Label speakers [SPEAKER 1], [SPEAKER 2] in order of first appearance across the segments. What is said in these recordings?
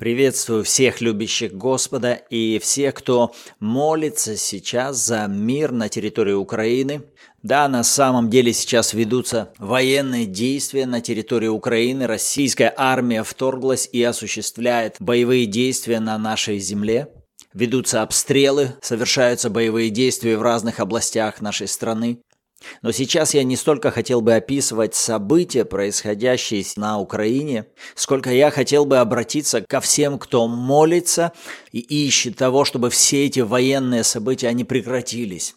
[SPEAKER 1] Приветствую всех любящих Господа и всех, кто молится сейчас за мир на территории Украины. Да, на самом деле сейчас ведутся военные действия на территории Украины. Российская армия вторглась и осуществляет боевые действия на нашей земле. Ведутся обстрелы, совершаются боевые действия в разных областях нашей страны. Но сейчас я не столько хотел бы описывать события, происходящие на Украине, сколько я хотел бы обратиться ко всем, кто молится и ищет того, чтобы все эти военные события, они прекратились.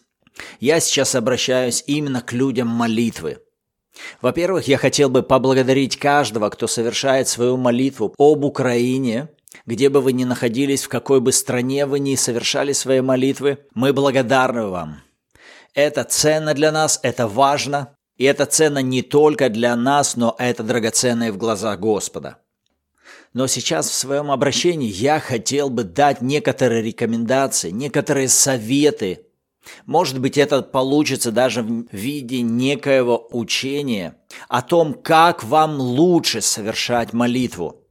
[SPEAKER 1] Я сейчас обращаюсь именно к людям молитвы. Во-первых, я хотел бы поблагодарить каждого, кто совершает свою молитву об Украине, где бы вы ни находились, в какой бы стране вы ни совершали свои молитвы. Мы благодарны вам. Это ценно для нас, это важно, и это ценно не только для нас, но это драгоценно и в глазах Господа. Но сейчас в своем обращении я хотел бы дать некоторые рекомендации, некоторые советы. Может быть, это получится даже в виде некоего учения о том, как вам лучше совершать молитву –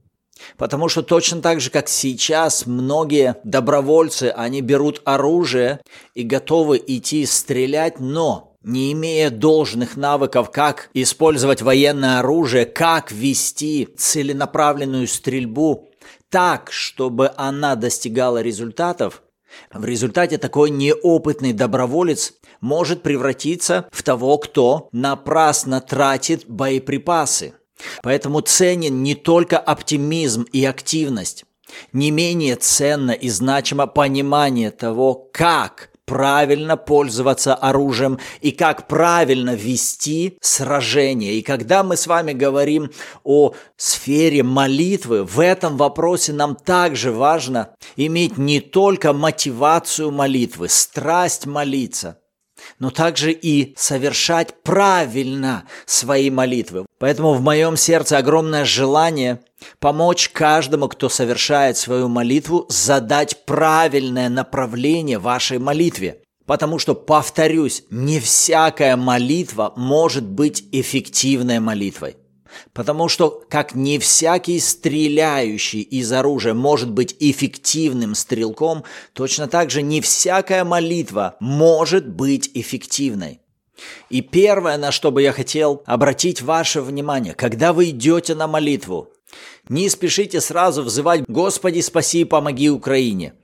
[SPEAKER 1] Потому что точно так же, как сейчас, многие добровольцы, они берут оружие и готовы идти стрелять, но не имея должных навыков, как использовать военное оружие, как вести целенаправленную стрельбу так, чтобы она достигала результатов, в результате такой неопытный доброволец может превратиться в того, кто напрасно тратит боеприпасы – Поэтому ценен не только оптимизм и активность, не менее ценно и значимо понимание того, как правильно пользоваться оружием и как правильно вести сражение. И когда мы с вами говорим о сфере молитвы, в этом вопросе нам также важно иметь не только мотивацию молитвы, страсть молиться – но также и совершать правильно свои молитвы. Поэтому в моем сердце огромное желание помочь каждому, кто совершает свою молитву, задать правильное направление вашей молитве. Потому что, повторюсь, не всякая молитва может быть эффективной молитвой. Потому что, как не всякий стреляющий из оружия может быть эффективным стрелком, точно так же не всякая молитва может быть эффективной. И первое, на что бы я хотел обратить ваше внимание, когда вы идете на молитву, не спешите сразу взывать «Господи, спаси и помоги Украине».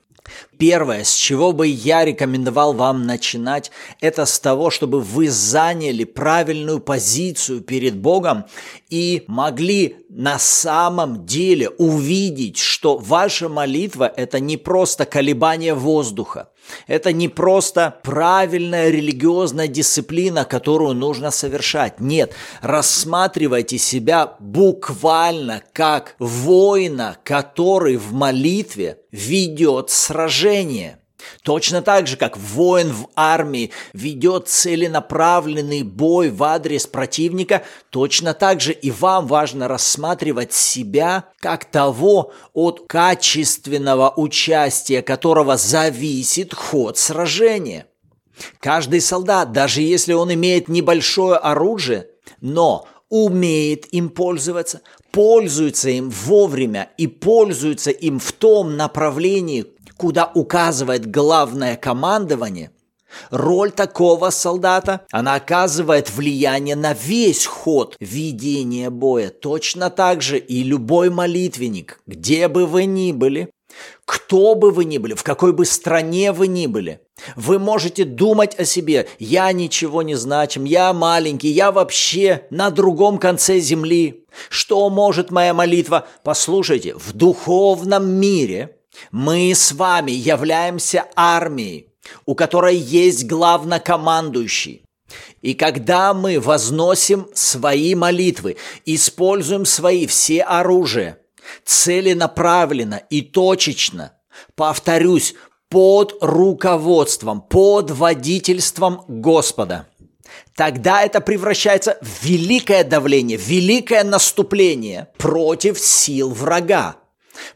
[SPEAKER 1] Первое, с чего бы я рекомендовал вам начинать, это с того, чтобы вы заняли правильную позицию перед Богом и могли на самом деле увидеть, что ваша молитва – это не просто колебание воздуха, это не просто правильная религиозная дисциплина, которую нужно совершать. Нет, рассматривайте себя буквально как воина, который в молитве ведет сражение. Точно так же, как воин в армии ведет целенаправленный бой в адрес противника, точно так же и вам важно рассматривать себя как того, от качественного участия которого зависит ход сражения. Каждый солдат, даже если он имеет небольшое оружие, но умеет им пользоваться, пользуется им вовремя и пользуется им в том направлении, куда указывает главное командование, роль такого солдата, она оказывает влияние на весь ход ведения боя. Точно так же и любой молитвенник, где бы вы ни были, кто бы вы ни были, в какой бы стране вы ни были, вы можете думать о себе, я ничего не значим, я маленький, я вообще на другом конце земли. Что может моя молитва? Послушайте, в духовном мире – мы с вами являемся армией, у которой есть главнокомандующий. И когда мы возносим свои молитвы, используем свои все оружия, целенаправленно и точечно, повторюсь, под руководством, под водительством Господа, тогда это превращается в великое давление, великое наступление против сил врага.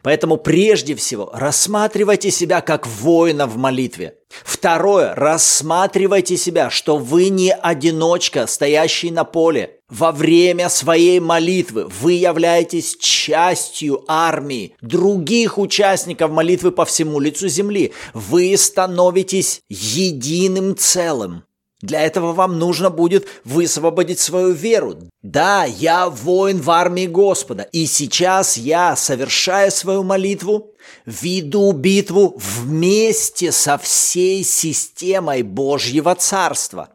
[SPEAKER 1] Поэтому прежде всего рассматривайте себя как воина в молитве. Второе, рассматривайте себя, что вы не одиночка, стоящий на поле. во время своей молитвы вы являетесь частью армии других участников молитвы по всему лицу земли. Вы становитесь единым целым. Для этого вам нужно будет высвободить свою веру. Да, я воин в армии Господа, и сейчас я, совершая свою молитву, веду битву вместе со всей системой Божьего Царства.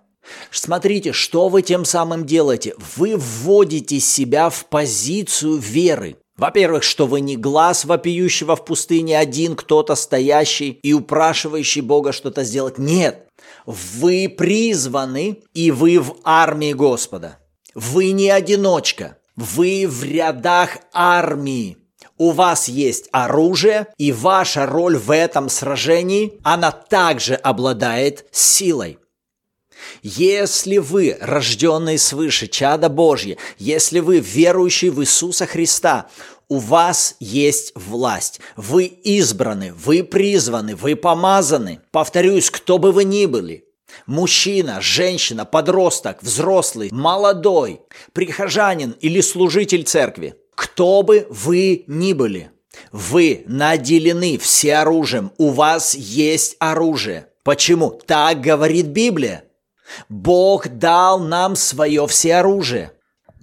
[SPEAKER 1] Смотрите, что вы тем самым делаете. Вы вводите себя в позицию веры. Во-первых, что вы не глаз вопиющего в пустыне один кто-то стоящий и упрашивающий Бога что-то сделать. Нет, вы призваны, и вы в армии Господа. Вы не одиночка, вы в рядах армии. У вас есть оружие, и ваша роль в этом сражении, она также обладает силой. Если вы, рожденные свыше, чада Божье, если вы верующий в Иисуса Христа, у вас есть власть. Вы избраны, вы призваны, вы помазаны. Повторюсь, кто бы вы ни были. Мужчина, женщина, подросток, взрослый, молодой, прихожанин или служитель церкви. Кто бы вы ни были. Вы наделены всеоружием. У вас есть оружие. Почему? Так говорит Библия. Бог дал нам свое всеоружие.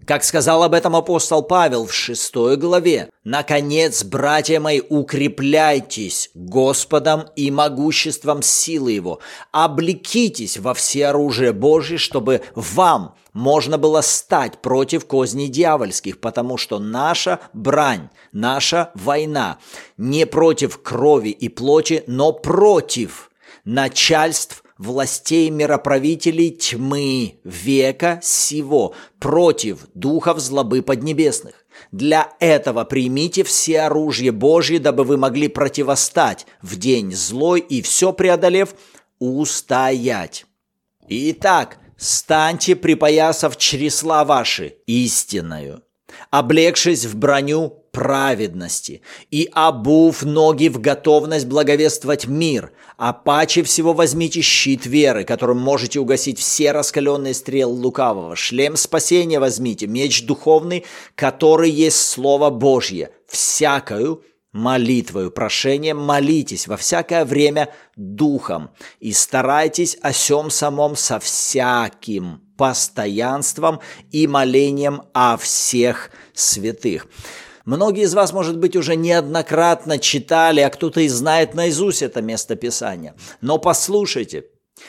[SPEAKER 1] Как сказал об этом апостол Павел в шестой главе, «Наконец, братья мои, укрепляйтесь Господом и могуществом силы Его, облекитесь во все оружие Божье, чтобы вам можно было стать против козней дьявольских, потому что наша брань, наша война не против крови и плоти, но против начальств, властей мироправителей тьмы века сего против духов злобы поднебесных. Для этого примите все оружие Божье, дабы вы могли противостать в день злой и все преодолев, устоять. Итак, станьте, припоясав чресла ваши истинную, облегшись в броню праведности и обув ноги в готовность благовествовать мир, а паче всего возьмите щит веры, которым можете угасить все раскаленные стрелы лукавого, шлем спасения возьмите, меч духовный, который есть Слово Божье, всякую молитвою, прошением молитесь во всякое время духом и старайтесь о сем самом со всяким постоянством и молением о всех святых. Многие из вас, может быть, уже неоднократно читали, а кто-то и знает наизусть это место Писания. Но послушайте,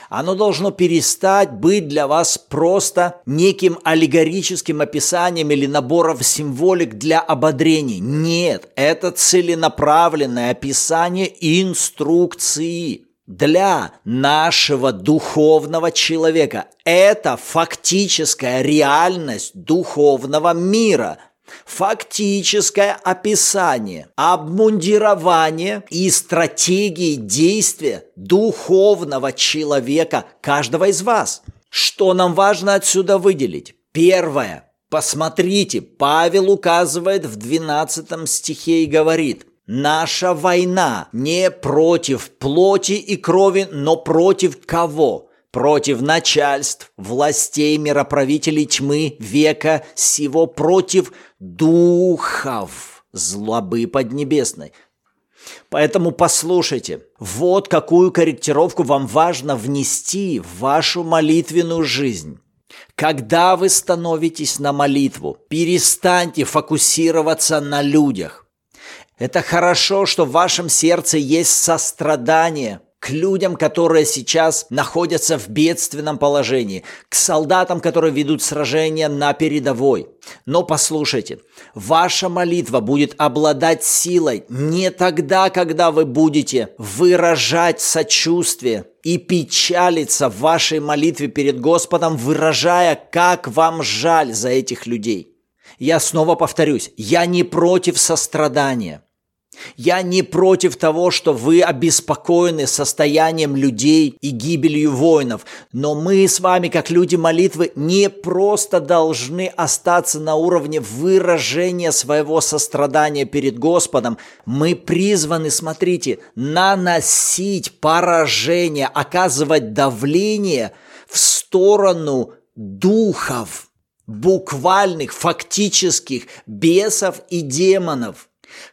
[SPEAKER 1] оно должно перестать быть для вас просто неким аллегорическим описанием или набором символик для ободрения. Нет, это целенаправленное описание инструкции для нашего духовного человека. Это фактическая реальность духовного мира – фактическое описание, обмундирование и стратегии действия духовного человека каждого из вас. Что нам важно отсюда выделить? Первое. Посмотрите, Павел указывает в 12 стихе и говорит, Наша война не против плоти и крови, но против кого? Против начальств, властей, мироправителей тьмы века сего, против духов злобы поднебесной. Поэтому послушайте, вот какую корректировку вам важно внести в вашу молитвенную жизнь. Когда вы становитесь на молитву, перестаньте фокусироваться на людях. Это хорошо, что в вашем сердце есть сострадание – к людям, которые сейчас находятся в бедственном положении, к солдатам, которые ведут сражения на передовой. Но послушайте, ваша молитва будет обладать силой не тогда, когда вы будете выражать сочувствие и печалиться в вашей молитве перед Господом, выражая, как вам жаль за этих людей. Я снова повторюсь, я не против сострадания – я не против того, что вы обеспокоены состоянием людей и гибелью воинов, но мы с вами, как люди молитвы, не просто должны остаться на уровне выражения своего сострадания перед Господом. Мы призваны, смотрите, наносить поражение, оказывать давление в сторону духов буквальных, фактических бесов и демонов,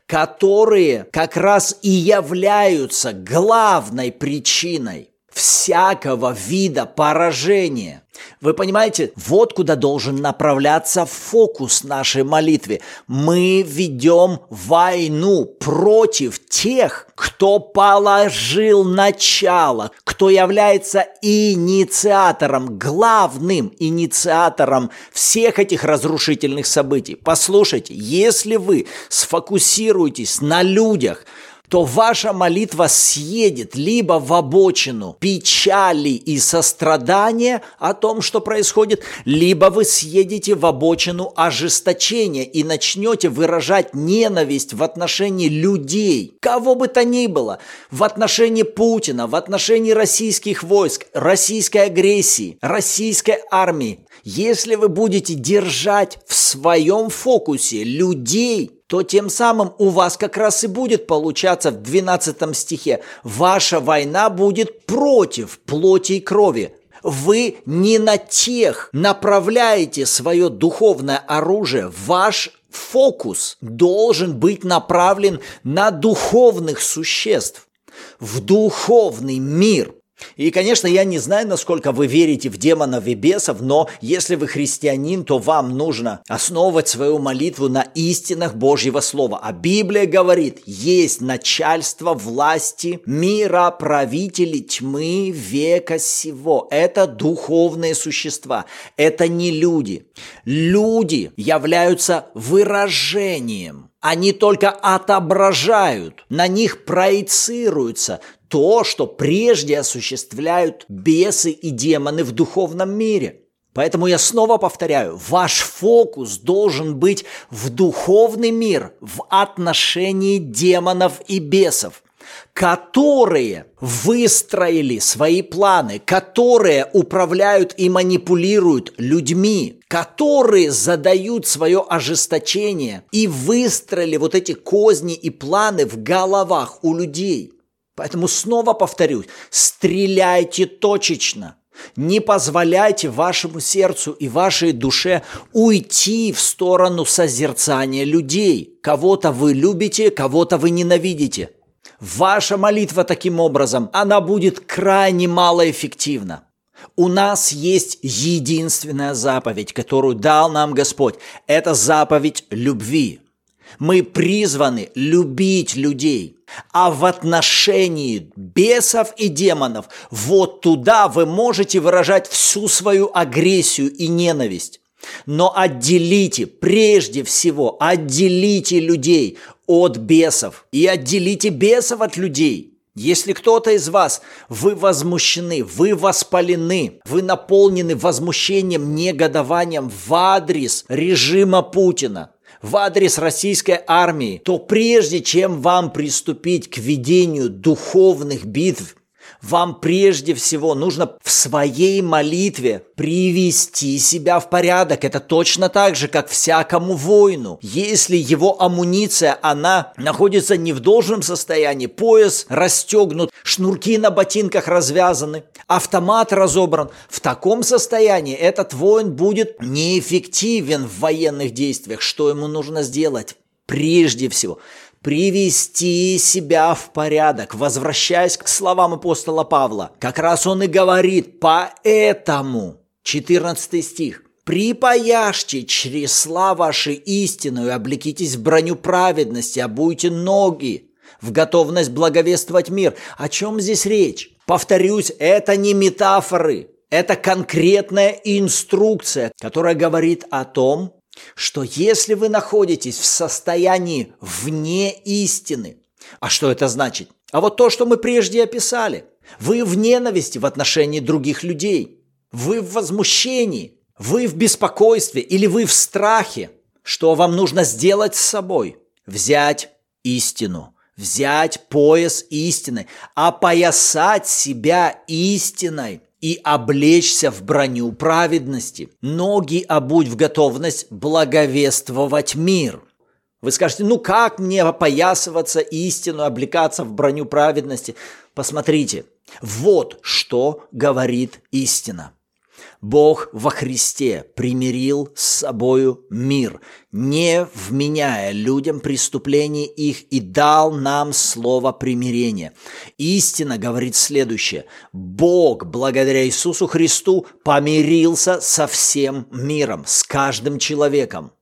[SPEAKER 1] которые как раз и являются главной причиной всякого вида поражения. Вы понимаете, вот куда должен направляться фокус нашей молитвы. Мы ведем войну против тех, кто положил начало, кто является инициатором, главным инициатором всех этих разрушительных событий. Послушайте, если вы сфокусируетесь на людях, то ваша молитва съедет либо в обочину печали и сострадания о том, что происходит, либо вы съедете в обочину ожесточения и начнете выражать ненависть в отношении людей, кого бы то ни было, в отношении Путина, в отношении российских войск, российской агрессии, российской армии. Если вы будете держать в своем фокусе людей, то тем самым у вас как раз и будет получаться в 12 стихе. Ваша война будет против плоти и крови. Вы не на тех направляете свое духовное оружие. Ваш фокус должен быть направлен на духовных существ, в духовный мир. И, конечно, я не знаю, насколько вы верите в демонов и бесов, но если вы христианин, то вам нужно основывать свою молитву на истинах Божьего Слова. А Библия говорит, есть начальство власти мира, правители тьмы века сего. Это духовные существа, это не люди. Люди являются выражением они только отображают, на них проецируются то, что прежде осуществляют бесы и демоны в духовном мире. Поэтому я снова повторяю, ваш фокус должен быть в духовный мир, в отношении демонов и бесов, которые выстроили свои планы, которые управляют и манипулируют людьми, которые задают свое ожесточение и выстроили вот эти козни и планы в головах у людей. Поэтому снова повторюсь, стреляйте точечно. Не позволяйте вашему сердцу и вашей душе уйти в сторону созерцания людей. Кого-то вы любите, кого-то вы ненавидите. Ваша молитва таким образом, она будет крайне малоэффективна. У нас есть единственная заповедь, которую дал нам Господь. Это заповедь любви. Мы призваны любить людей. А в отношении бесов и демонов, вот туда вы можете выражать всю свою агрессию и ненависть. Но отделите, прежде всего, отделите людей от бесов и отделите бесов от людей – если кто-то из вас, вы возмущены, вы воспалены, вы наполнены возмущением, негодованием в адрес режима Путина, в адрес российской армии, то прежде чем вам приступить к ведению духовных битв, вам прежде всего нужно в своей молитве привести себя в порядок. Это точно так же, как всякому воину. Если его амуниция, она находится не в должном состоянии, пояс расстегнут, шнурки на ботинках развязаны, автомат разобран, в таком состоянии этот воин будет неэффективен в военных действиях. Что ему нужно сделать? Прежде всего, привести себя в порядок. Возвращаясь к словам апостола Павла, как раз он и говорит, поэтому, 14 стих, «Припаяшьте чресла ваши истину и облекитесь в броню праведности, обуйте ноги в готовность благовествовать мир». О чем здесь речь? Повторюсь, это не метафоры, это конкретная инструкция, которая говорит о том, что если вы находитесь в состоянии вне истины, а что это значит? А вот то, что мы прежде описали. Вы в ненависти в отношении других людей. Вы в возмущении. Вы в беспокойстве или вы в страхе. Что вам нужно сделать с собой? Взять истину. Взять пояс истины. Опоясать себя истиной и облечься в броню праведности. Ноги обуть в готовность благовествовать мир. Вы скажете, ну как мне опоясываться истину, облекаться в броню праведности? Посмотрите, вот что говорит истина. Бог во Христе примирил с собою мир, не вменяя людям преступлений их и дал нам слово примирения. Истина говорит следующее. Бог, благодаря Иисусу Христу, помирился со всем миром, с каждым человеком.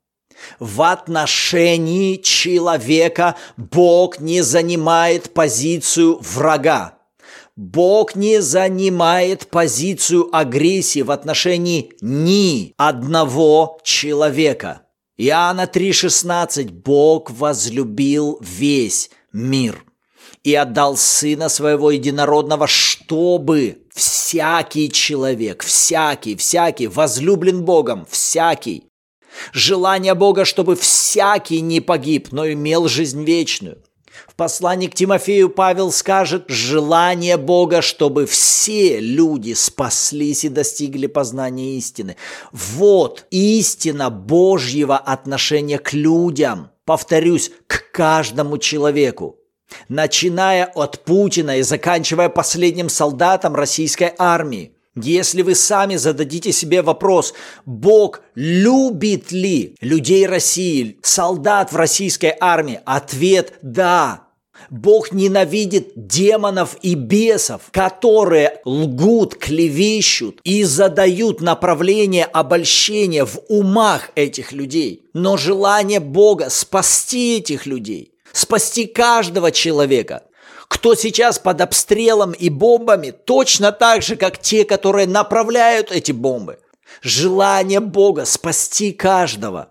[SPEAKER 1] В отношении человека Бог не занимает позицию врага. Бог не занимает позицию агрессии в отношении ни одного человека. Иоанна 3,16 Бог возлюбил весь мир и отдал Сына Своего Единородного, чтобы всякий человек, всякий, всякий, возлюблен Богом, всякий, желание Бога, чтобы всякий не погиб, но имел жизнь вечную – в послании к Тимофею Павел скажет желание Бога, чтобы все люди спаслись и достигли познания истины. Вот истина Божьего отношения к людям. Повторюсь, к каждому человеку. Начиная от Путина и заканчивая последним солдатом российской армии. Если вы сами зададите себе вопрос, Бог любит ли людей России, солдат в российской армии? Ответ – да. Бог ненавидит демонов и бесов, которые лгут, клевещут и задают направление обольщения в умах этих людей. Но желание Бога спасти этих людей, спасти каждого человека, кто сейчас под обстрелом и бомбами, точно так же, как те, которые направляют эти бомбы. Желание Бога спасти каждого.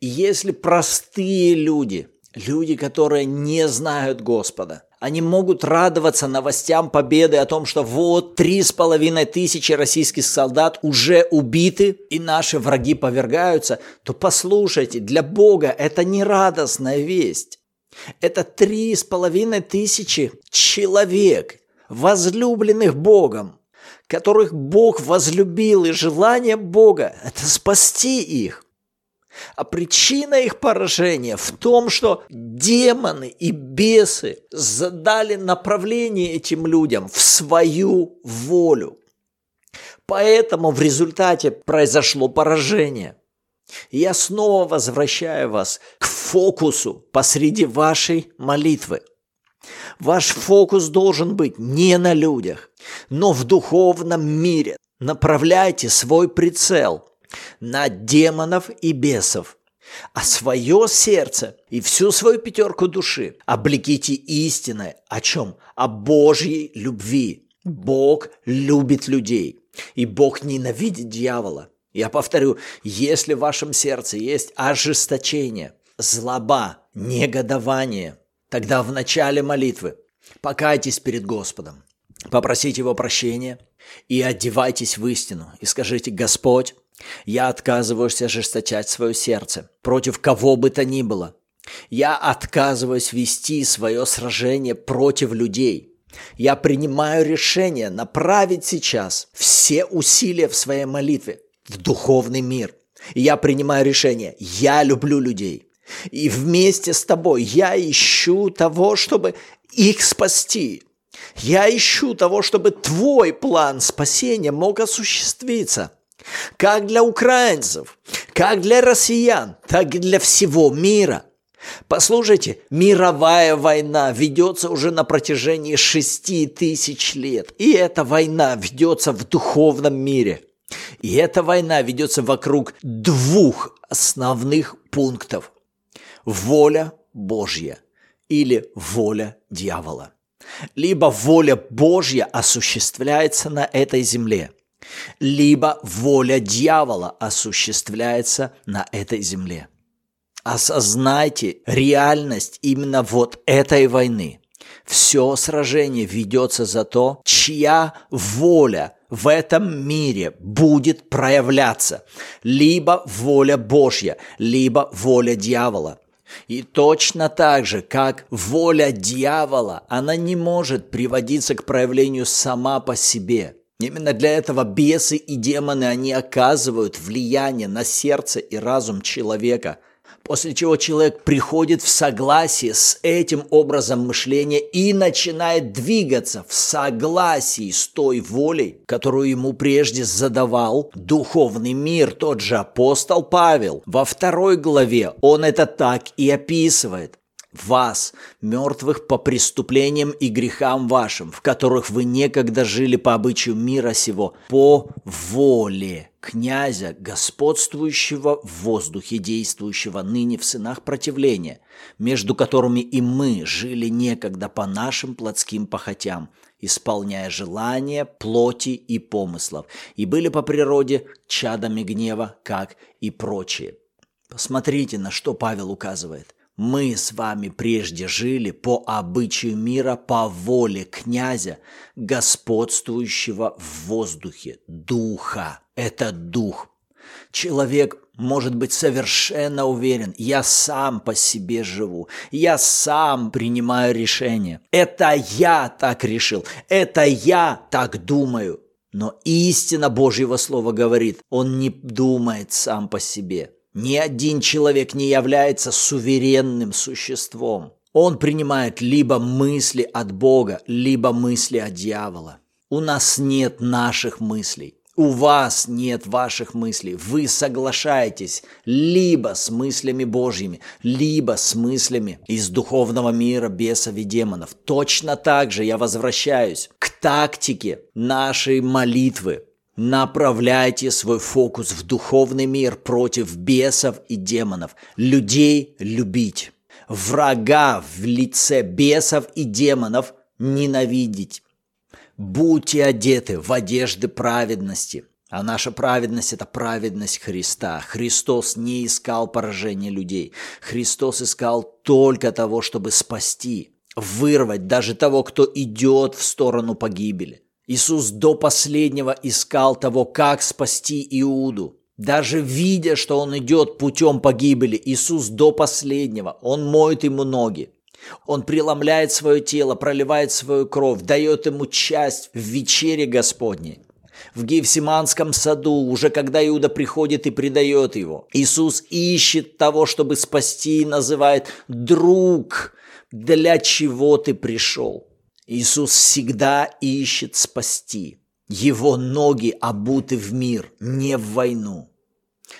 [SPEAKER 1] И если простые люди, люди, которые не знают Господа, они могут радоваться новостям победы о том, что вот три с половиной тысячи российских солдат уже убиты, и наши враги повергаются, то послушайте, для Бога это не радостная весть. Это три с половиной тысячи человек, возлюбленных Богом, которых Бог возлюбил, и желание Бога – это спасти их. А причина их поражения в том, что демоны и бесы задали направление этим людям в свою волю. Поэтому в результате произошло поражение – я снова возвращаю вас к фокусу посреди вашей молитвы. Ваш фокус должен быть не на людях, но в духовном мире. Направляйте свой прицел на демонов и бесов, а свое сердце и всю свою пятерку души облеките истиной. О чем? О Божьей любви. Бог любит людей, и Бог ненавидит дьявола. Я повторю, если в вашем сердце есть ожесточение, злоба, негодование, тогда в начале молитвы покайтесь перед Господом, попросите Его прощения и одевайтесь в истину и скажите, Господь, я отказываюсь ожесточать свое сердце против кого бы то ни было. Я отказываюсь вести свое сражение против людей. Я принимаю решение направить сейчас все усилия в своей молитве в духовный мир. И я принимаю решение. Я люблю людей. И вместе с тобой я ищу того, чтобы их спасти. Я ищу того, чтобы твой план спасения мог осуществиться. Как для украинцев, как для россиян, так и для всего мира. Послушайте, мировая война ведется уже на протяжении шести тысяч лет. И эта война ведется в духовном мире – и эта война ведется вокруг двух основных пунктов. Воля Божья или воля дьявола. Либо воля Божья осуществляется на этой земле, либо воля дьявола осуществляется на этой земле. Осознайте реальность именно вот этой войны. Все сражение ведется за то, чья воля в этом мире будет проявляться либо воля Божья, либо воля дьявола. И точно так же, как воля дьявола, она не может приводиться к проявлению сама по себе. Именно для этого бесы и демоны, они оказывают влияние на сердце и разум человека, После чего человек приходит в согласие с этим образом мышления и начинает двигаться в согласии с той волей, которую ему прежде задавал духовный мир, тот же апостол Павел. Во второй главе он это так и описывает вас, мертвых по преступлениям и грехам вашим, в которых вы некогда жили по обычаю мира сего, по воле князя, господствующего в воздухе, действующего ныне в сынах противления, между которыми и мы жили некогда по нашим плотским похотям, исполняя желания плоти и помыслов, и были по природе чадами гнева, как и прочие. Посмотрите, на что Павел указывает – мы с вами прежде жили по обычаю мира, по воле князя, господствующего в воздухе, духа. Это дух. Человек может быть совершенно уверен, я сам по себе живу, я сам принимаю решения. Это я так решил, это я так думаю. Но истина Божьего Слова говорит, он не думает сам по себе. Ни один человек не является суверенным существом. Он принимает либо мысли от Бога, либо мысли от дьявола. У нас нет наших мыслей. У вас нет ваших мыслей. Вы соглашаетесь либо с мыслями Божьими, либо с мыслями из духовного мира бесов и демонов. Точно так же я возвращаюсь к тактике нашей молитвы. Направляйте свой фокус в духовный мир против бесов и демонов. Людей любить. Врага в лице бесов и демонов ненавидеть. Будьте одеты в одежды праведности. А наша праведность – это праведность Христа. Христос не искал поражения людей. Христос искал только того, чтобы спасти, вырвать даже того, кто идет в сторону погибели. Иисус до последнего искал того, как спасти Иуду. Даже видя, что он идет путем погибели, Иисус до последнего, он моет ему ноги. Он преломляет свое тело, проливает свою кровь, дает ему часть в вечере Господней. В Гефсиманском саду, уже когда Иуда приходит и предает его, Иисус ищет того, чтобы спасти, и называет «друг, для чего ты пришел?» Иисус всегда ищет спасти. Его ноги обуты в мир, не в войну.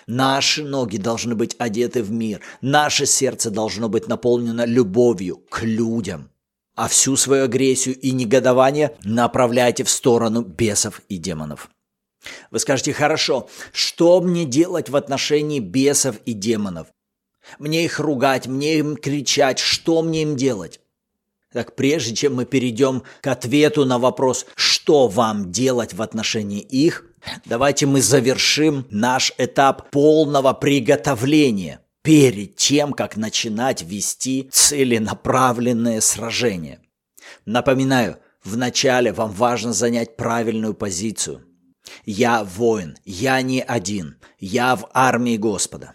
[SPEAKER 1] Наши ноги должны быть одеты в мир. Наше сердце должно быть наполнено любовью к людям. А всю свою агрессию и негодование направляйте в сторону бесов и демонов. Вы скажете, хорошо, что мне делать в отношении бесов и демонов? Мне их ругать, мне им кричать, что мне им делать? Так прежде чем мы перейдем к ответу на вопрос, что вам делать в отношении их, давайте мы завершим наш этап полного приготовления перед тем, как начинать вести целенаправленное сражение. Напоминаю, вначале вам важно занять правильную позицию. Я воин, я не один, я в армии Господа.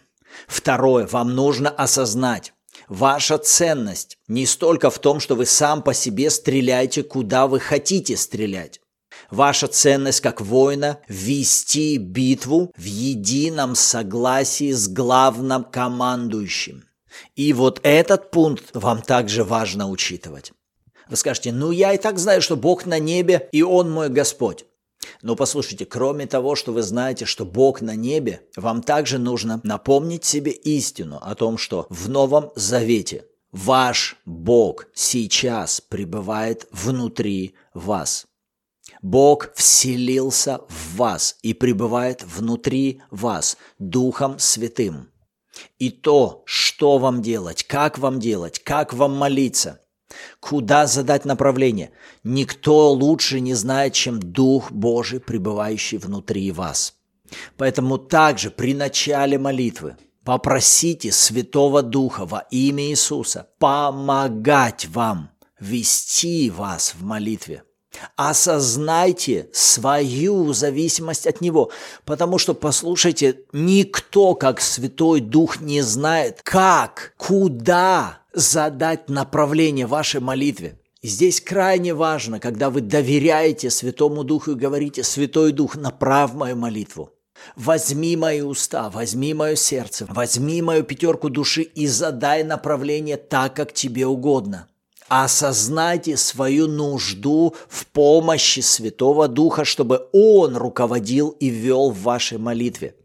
[SPEAKER 1] Второе, вам нужно осознать, Ваша ценность не столько в том, что вы сам по себе стреляете, куда вы хотите стрелять. Ваша ценность как воина – вести битву в едином согласии с главным командующим. И вот этот пункт вам также важно учитывать. Вы скажете, ну я и так знаю, что Бог на небе, и Он мой Господь. Но послушайте, кроме того, что вы знаете, что Бог на небе, вам также нужно напомнить себе истину о том, что в Новом Завете ваш Бог сейчас пребывает внутри вас. Бог вселился в вас и пребывает внутри вас Духом Святым. И то, что вам делать, как вам делать, как вам молиться – Куда задать направление? Никто лучше не знает, чем Дух Божий, пребывающий внутри вас. Поэтому также при начале молитвы попросите Святого Духа во имя Иисуса помогать вам, вести вас в молитве. Осознайте свою зависимость от Него, потому что, послушайте, никто, как Святой Дух, не знает, как, куда задать направление вашей молитве. Здесь крайне важно, когда вы доверяете Святому Духу и говорите, Святой Дух, направь мою молитву. Возьми мои уста, возьми мое сердце, возьми мою пятерку души и задай направление так, как тебе угодно. Осознайте свою нужду в помощи Святого Духа, чтобы Он руководил и вел в вашей молитве.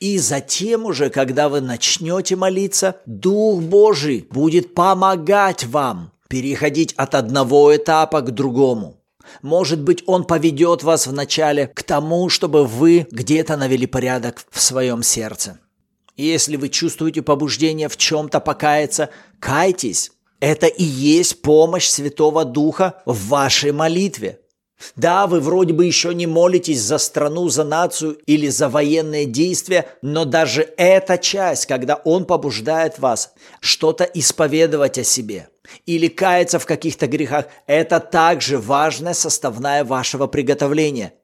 [SPEAKER 1] И затем уже, когда вы начнете молиться, Дух Божий будет помогать вам переходить от одного этапа к другому. Может быть, Он поведет вас вначале к тому, чтобы вы где-то навели порядок в своем сердце. Если вы чувствуете побуждение в чем-то покаяться, кайтесь. Это и есть помощь Святого Духа в вашей молитве. Да, вы вроде бы еще не молитесь за страну, за нацию или за военные действия, но даже эта часть, когда Он побуждает вас что-то исповедовать о себе или каяться в каких-то грехах, это также важная составная вашего приготовления.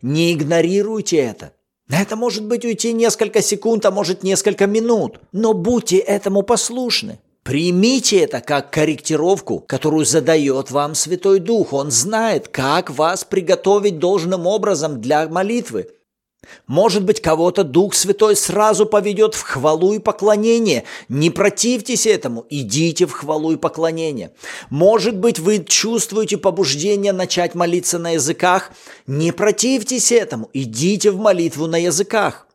[SPEAKER 1] Не игнорируйте это. Это может быть уйти несколько секунд, а может несколько минут, но будьте этому послушны. Примите это как корректировку, которую задает вам Святой Дух. Он знает, как вас приготовить должным образом для молитвы. Может быть, кого-то Дух Святой сразу поведет в хвалу и поклонение. Не противьтесь этому, идите в хвалу и поклонение. Может быть, вы чувствуете побуждение начать молиться на языках. Не противьтесь этому, идите в молитву на языках.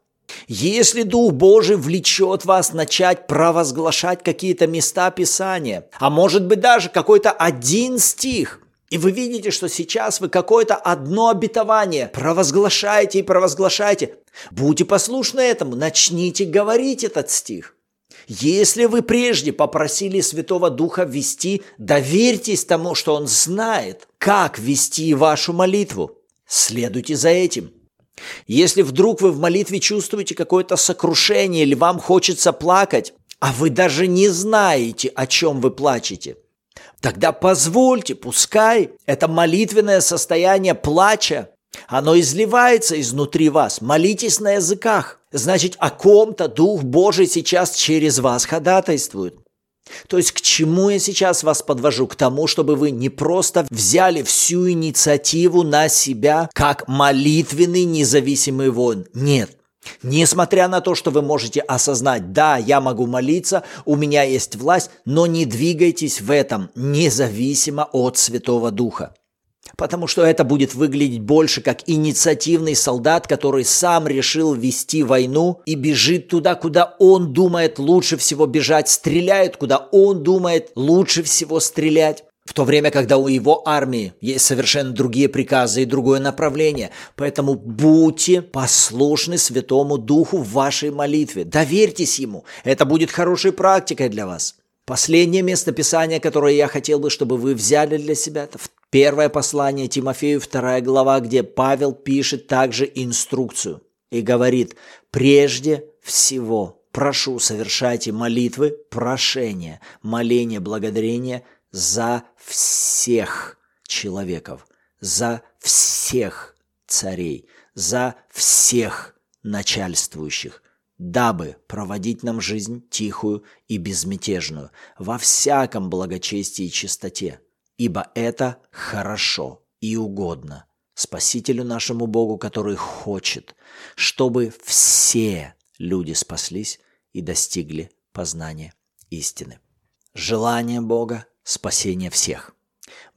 [SPEAKER 1] Если Дух Божий влечет вас начать провозглашать какие-то места Писания, а может быть даже какой-то один стих, и вы видите, что сейчас вы какое-то одно обетование провозглашаете и провозглашаете, будьте послушны этому, начните говорить этот стих. Если вы прежде попросили Святого Духа вести, доверьтесь тому, что Он знает, как вести вашу молитву. Следуйте за этим. Если вдруг вы в молитве чувствуете какое-то сокрушение или вам хочется плакать, а вы даже не знаете, о чем вы плачете, тогда позвольте, пускай это молитвенное состояние плача, оно изливается изнутри вас. Молитесь на языках. Значит, о ком-то Дух Божий сейчас через вас ходатайствует. То есть к чему я сейчас вас подвожу? К тому, чтобы вы не просто взяли всю инициативу на себя, как молитвенный независимый воин. Нет. Несмотря на то, что вы можете осознать, да, я могу молиться, у меня есть власть, но не двигайтесь в этом независимо от Святого Духа. Потому что это будет выглядеть больше как инициативный солдат, который сам решил вести войну и бежит туда, куда он думает лучше всего бежать, стреляет, куда он думает лучше всего стрелять. В то время, когда у его армии есть совершенно другие приказы и другое направление. Поэтому будьте послушны Святому Духу в вашей молитве. Доверьтесь Ему. Это будет хорошей практикой для вас. Последнее место Писания, которое я хотел бы, чтобы вы взяли для себя, это первое послание Тимофею, вторая глава, где Павел пишет также инструкцию и говорит, прежде всего прошу, совершайте молитвы, прошения, моления, благодарения за всех человеков, за всех царей, за всех начальствующих, дабы проводить нам жизнь тихую и безмятежную, во всяком благочестии и чистоте, ибо это хорошо и угодно Спасителю нашему Богу, который хочет, чтобы все люди спаслись и достигли познания истины. Желание Бога – спасение всех.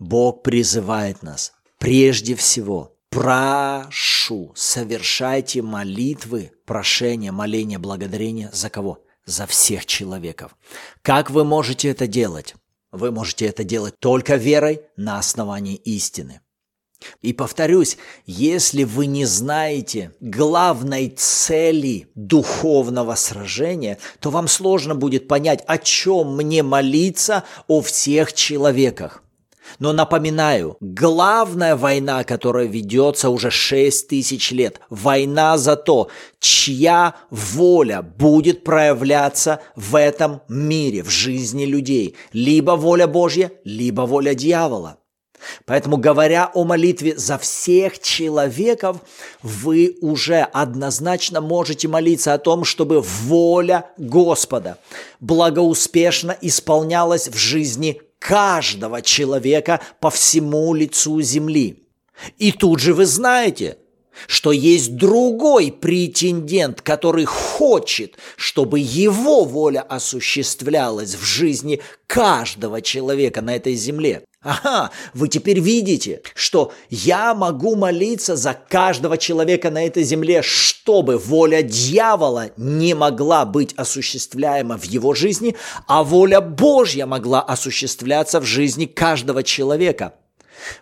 [SPEAKER 1] Бог призывает нас прежде всего прошу, совершайте молитвы, прошения, моления, благодарения за кого? За всех человеков. Как вы можете это делать? Вы можете это делать только верой на основании истины. И повторюсь, если вы не знаете главной цели духовного сражения, то вам сложно будет понять, о чем мне молиться о всех человеках. Но напоминаю, главная война, которая ведется уже 6 тысяч лет, война за то, чья воля будет проявляться в этом мире, в жизни людей. Либо воля Божья, либо воля дьявола. Поэтому, говоря о молитве за всех человеков, вы уже однозначно можете молиться о том, чтобы воля Господа благоуспешно исполнялась в жизни каждого человека по всему лицу земли. И тут же вы знаете, что есть другой претендент, который хочет, чтобы его воля осуществлялась в жизни каждого человека на этой земле. Ага, вы теперь видите, что я могу молиться за каждого человека на этой земле, чтобы воля дьявола не могла быть осуществляема в его жизни, а воля Божья могла осуществляться в жизни каждого человека,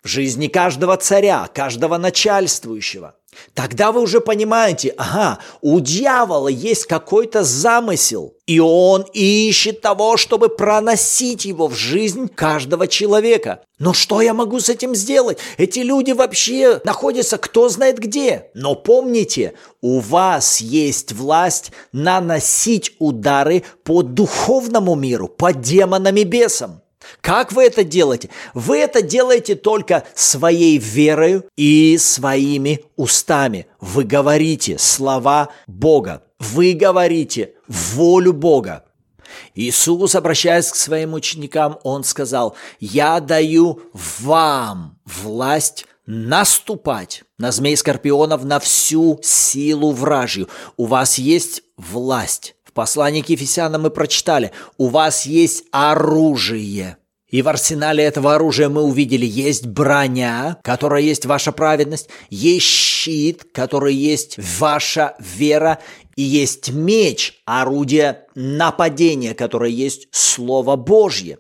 [SPEAKER 1] в жизни каждого царя, каждого начальствующего. Тогда вы уже понимаете, ага, у дьявола есть какой-то замысел, и он ищет того, чтобы проносить его в жизнь каждого человека. Но что я могу с этим сделать? Эти люди вообще находятся кто знает где. Но помните, у вас есть власть наносить удары по духовному миру, по демонам и бесам. Как вы это делаете? Вы это делаете только своей верою и своими устами. Вы говорите слова Бога. Вы говорите волю Бога. Иисус, обращаясь к своим ученикам, Он сказал, «Я даю вам власть наступать на змей скорпионов, на всю силу вражью. У вас есть власть послании к Ефесянам мы прочитали, у вас есть оружие. И в арсенале этого оружия мы увидели, есть броня, которая есть ваша праведность, есть щит, который есть ваша вера, и есть меч, орудие нападения, которое есть Слово Божье.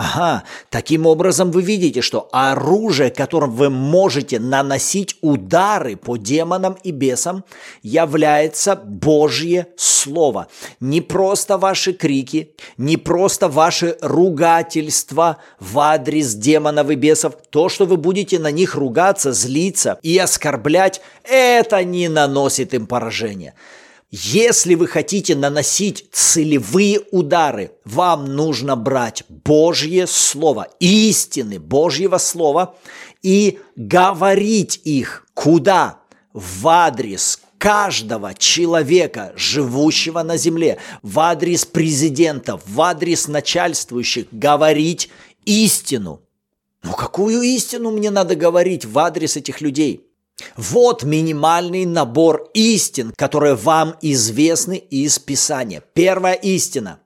[SPEAKER 1] Ага, таким образом вы видите, что оружие, которым вы можете наносить удары по демонам и бесам, является Божье Слово. Не просто ваши крики, не просто ваши ругательства в адрес демонов и бесов. То, что вы будете на них ругаться, злиться и оскорблять, это не наносит им поражения. Если вы хотите наносить целевые удары, вам нужно брать Божье Слово, истины Божьего Слова и говорить их куда? В адрес каждого человека, живущего на земле, в адрес президента, в адрес начальствующих, говорить истину. Ну какую истину мне надо говорить в адрес этих людей? Вот минимальный набор истин, которые вам известны из Писания. Первая истина.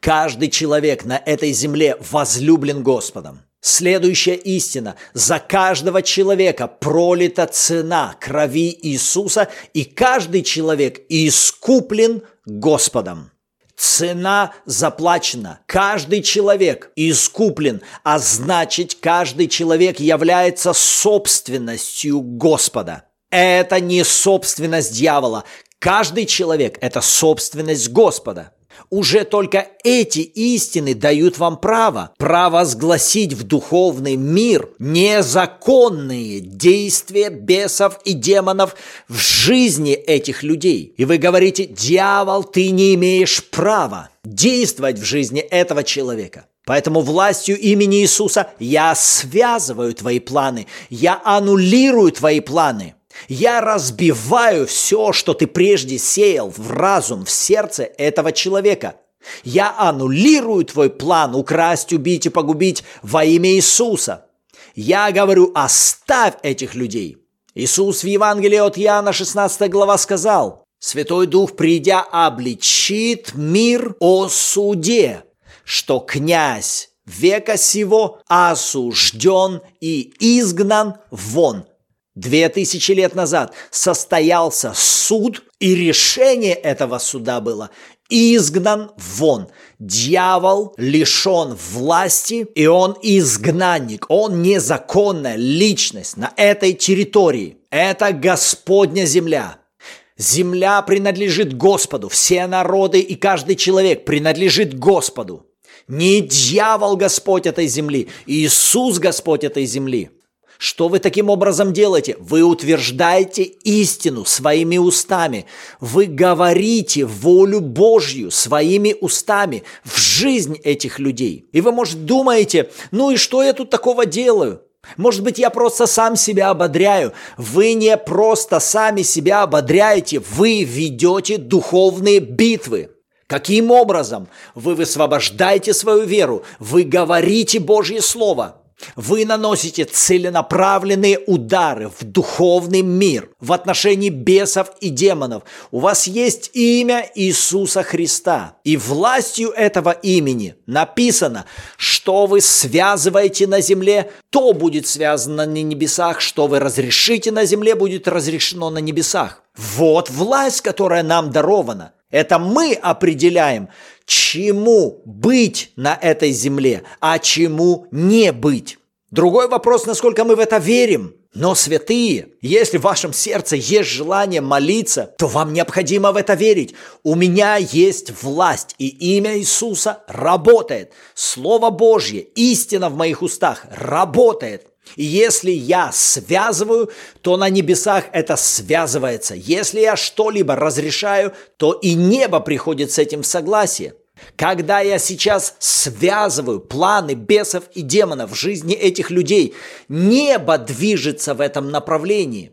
[SPEAKER 1] Каждый человек на этой земле возлюблен Господом. Следующая истина. За каждого человека пролита цена крови Иисуса, и каждый человек искуплен Господом. Цена заплачена. Каждый человек искуплен, а значит, каждый человек является собственностью Господа. Это не собственность дьявола. Каждый человек – это собственность Господа. Уже только эти истины дают вам право провозгласить в духовный мир незаконные действия бесов и демонов в жизни этих людей. И вы говорите, дьявол, ты не имеешь права действовать в жизни этого человека. Поэтому властью имени Иисуса я связываю твои планы, я аннулирую твои планы. Я разбиваю все, что ты прежде сеял в разум, в сердце этого человека. Я аннулирую твой план украсть, убить и погубить во имя Иисуса. Я говорю, оставь этих людей. Иисус в Евангелии от Иоанна 16 глава сказал, Святой Дух, придя, обличит мир о суде, что князь века сего осужден и изгнан вон – Две тысячи лет назад состоялся суд, и решение этого суда было изгнан вон. Дьявол лишен власти, и он изгнанник, он незаконная личность на этой территории. Это Господня земля. Земля принадлежит Господу, все народы и каждый человек принадлежит Господу. Не дьявол Господь этой земли, Иисус Господь этой земли. Что вы таким образом делаете? Вы утверждаете истину своими устами. Вы говорите волю Божью своими устами в жизнь этих людей. И вы, может, думаете, ну и что я тут такого делаю? Может быть, я просто сам себя ободряю. Вы не просто сами себя ободряете, вы ведете духовные битвы. Каким образом? Вы высвобождаете свою веру, вы говорите Божье Слово – Вы наносите целенаправленные удары в духовный мир, в отношении бесов и демонов. У вас есть имя Иисуса Христа. И властью этого имени написано, что вы связываете на земле, то будет связано на небесах, что вы разрешите на земле, будет разрешено на небесах. Вот власть, которая нам дарована. Это мы определяем, чему быть на этой земле, а чему не быть. Другой вопрос, насколько мы в это верим. Но, святые, если в вашем сердце есть желание молиться, то вам необходимо в это верить. У меня есть власть, и имя Иисуса работает. Слово Божье, истина в моих устах работает. И если я связываю, то на небесах это связывается. Если я что-либо разрешаю, то и небо приходит с этим в согласие. Когда я сейчас связываю планы бесов и демонов в жизни этих людей, небо движется в этом направлении.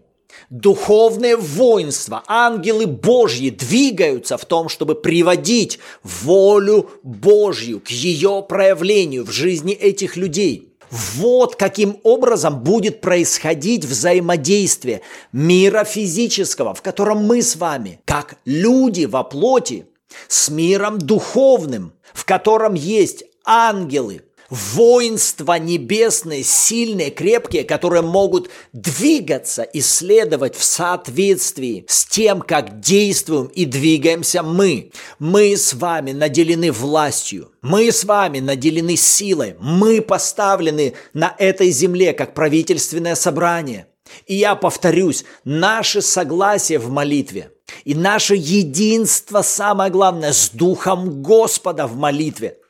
[SPEAKER 1] Духовное воинство, ангелы Божьи двигаются в том, чтобы приводить волю Божью к ее проявлению в жизни этих людей – вот каким образом будет происходить взаимодействие мира физического, в котором мы с вами, как люди во плоти, с миром духовным, в котором есть ангелы, воинства небесные, сильные, крепкие, которые могут двигаться, исследовать в соответствии с тем, как действуем и двигаемся мы. Мы с вами наделены властью, мы с вами наделены силой, мы поставлены на этой земле как правительственное собрание. И я повторюсь, наше согласие в молитве и наше единство, самое главное, с Духом Господа в молитве –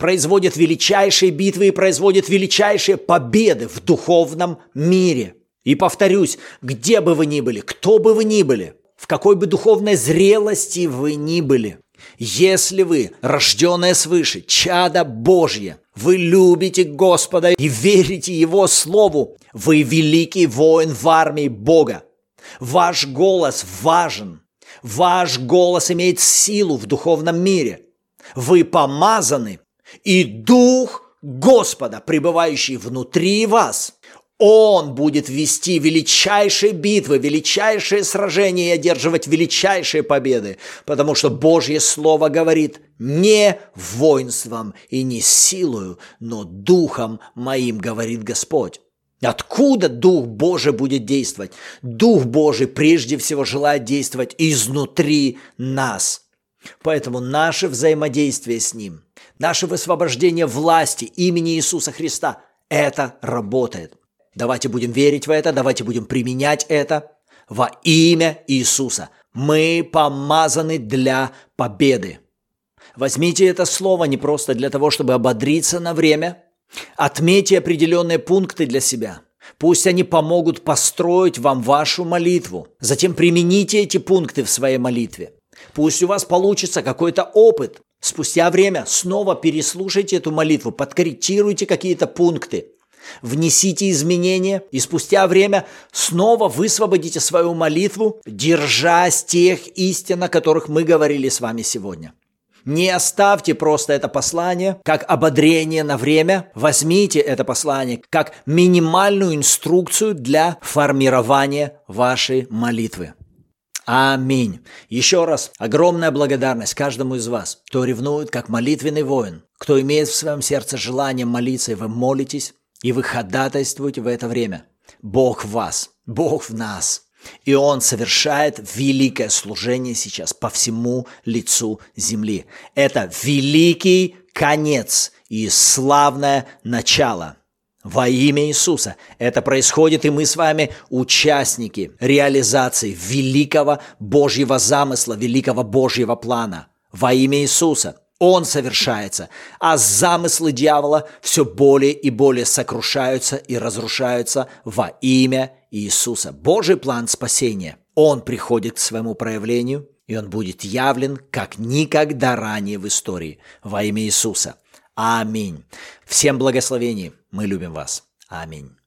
[SPEAKER 1] производит величайшие битвы и производит величайшие победы в духовном мире. И повторюсь, где бы вы ни были, кто бы вы ни были, в какой бы духовной зрелости вы ни были, если вы, рожденное свыше, чада Божье, вы любите Господа и верите Его Слову, вы великий воин в армии Бога. Ваш голос важен. Ваш голос имеет силу в духовном мире. Вы помазаны и Дух Господа, пребывающий внутри вас, он будет вести величайшие битвы, величайшие сражения и одерживать величайшие победы, потому что Божье Слово говорит не воинством и не силою, но духом моим, говорит Господь. Откуда Дух Божий будет действовать? Дух Божий прежде всего желает действовать изнутри нас. Поэтому наше взаимодействие с Ним – наше высвобождение власти имени Иисуса Христа. Это работает. Давайте будем верить в это, давайте будем применять это во имя Иисуса. Мы помазаны для победы. Возьмите это слово не просто для того, чтобы ободриться на время. Отметьте определенные пункты для себя. Пусть они помогут построить вам вашу молитву. Затем примените эти пункты в своей молитве. Пусть у вас получится какой-то опыт, Спустя время снова переслушайте эту молитву, подкорректируйте какие-то пункты, внесите изменения, и спустя время снова высвободите свою молитву, держась тех истин, о которых мы говорили с вами сегодня. Не оставьте просто это послание как ободрение на время, возьмите это послание как минимальную инструкцию для формирования вашей молитвы. Аминь. Еще раз огромная благодарность каждому из вас, кто ревнует как молитвенный воин, кто имеет в своем сердце желание молиться, и вы молитесь, и вы ходатайствуете в это время. Бог в вас, Бог в нас. И Он совершает великое служение сейчас по всему лицу земли. Это великий конец и славное начало – во имя Иисуса. Это происходит, и мы с вами участники реализации великого Божьего замысла, великого Божьего плана. Во имя Иисуса. Он совершается, а замыслы дьявола все более и более сокрушаются и разрушаются во имя Иисуса. Божий план спасения, он приходит к своему проявлению, и он будет явлен как никогда ранее в истории во имя Иисуса. Аминь. Всем благословений. Мы любим вас. Аминь.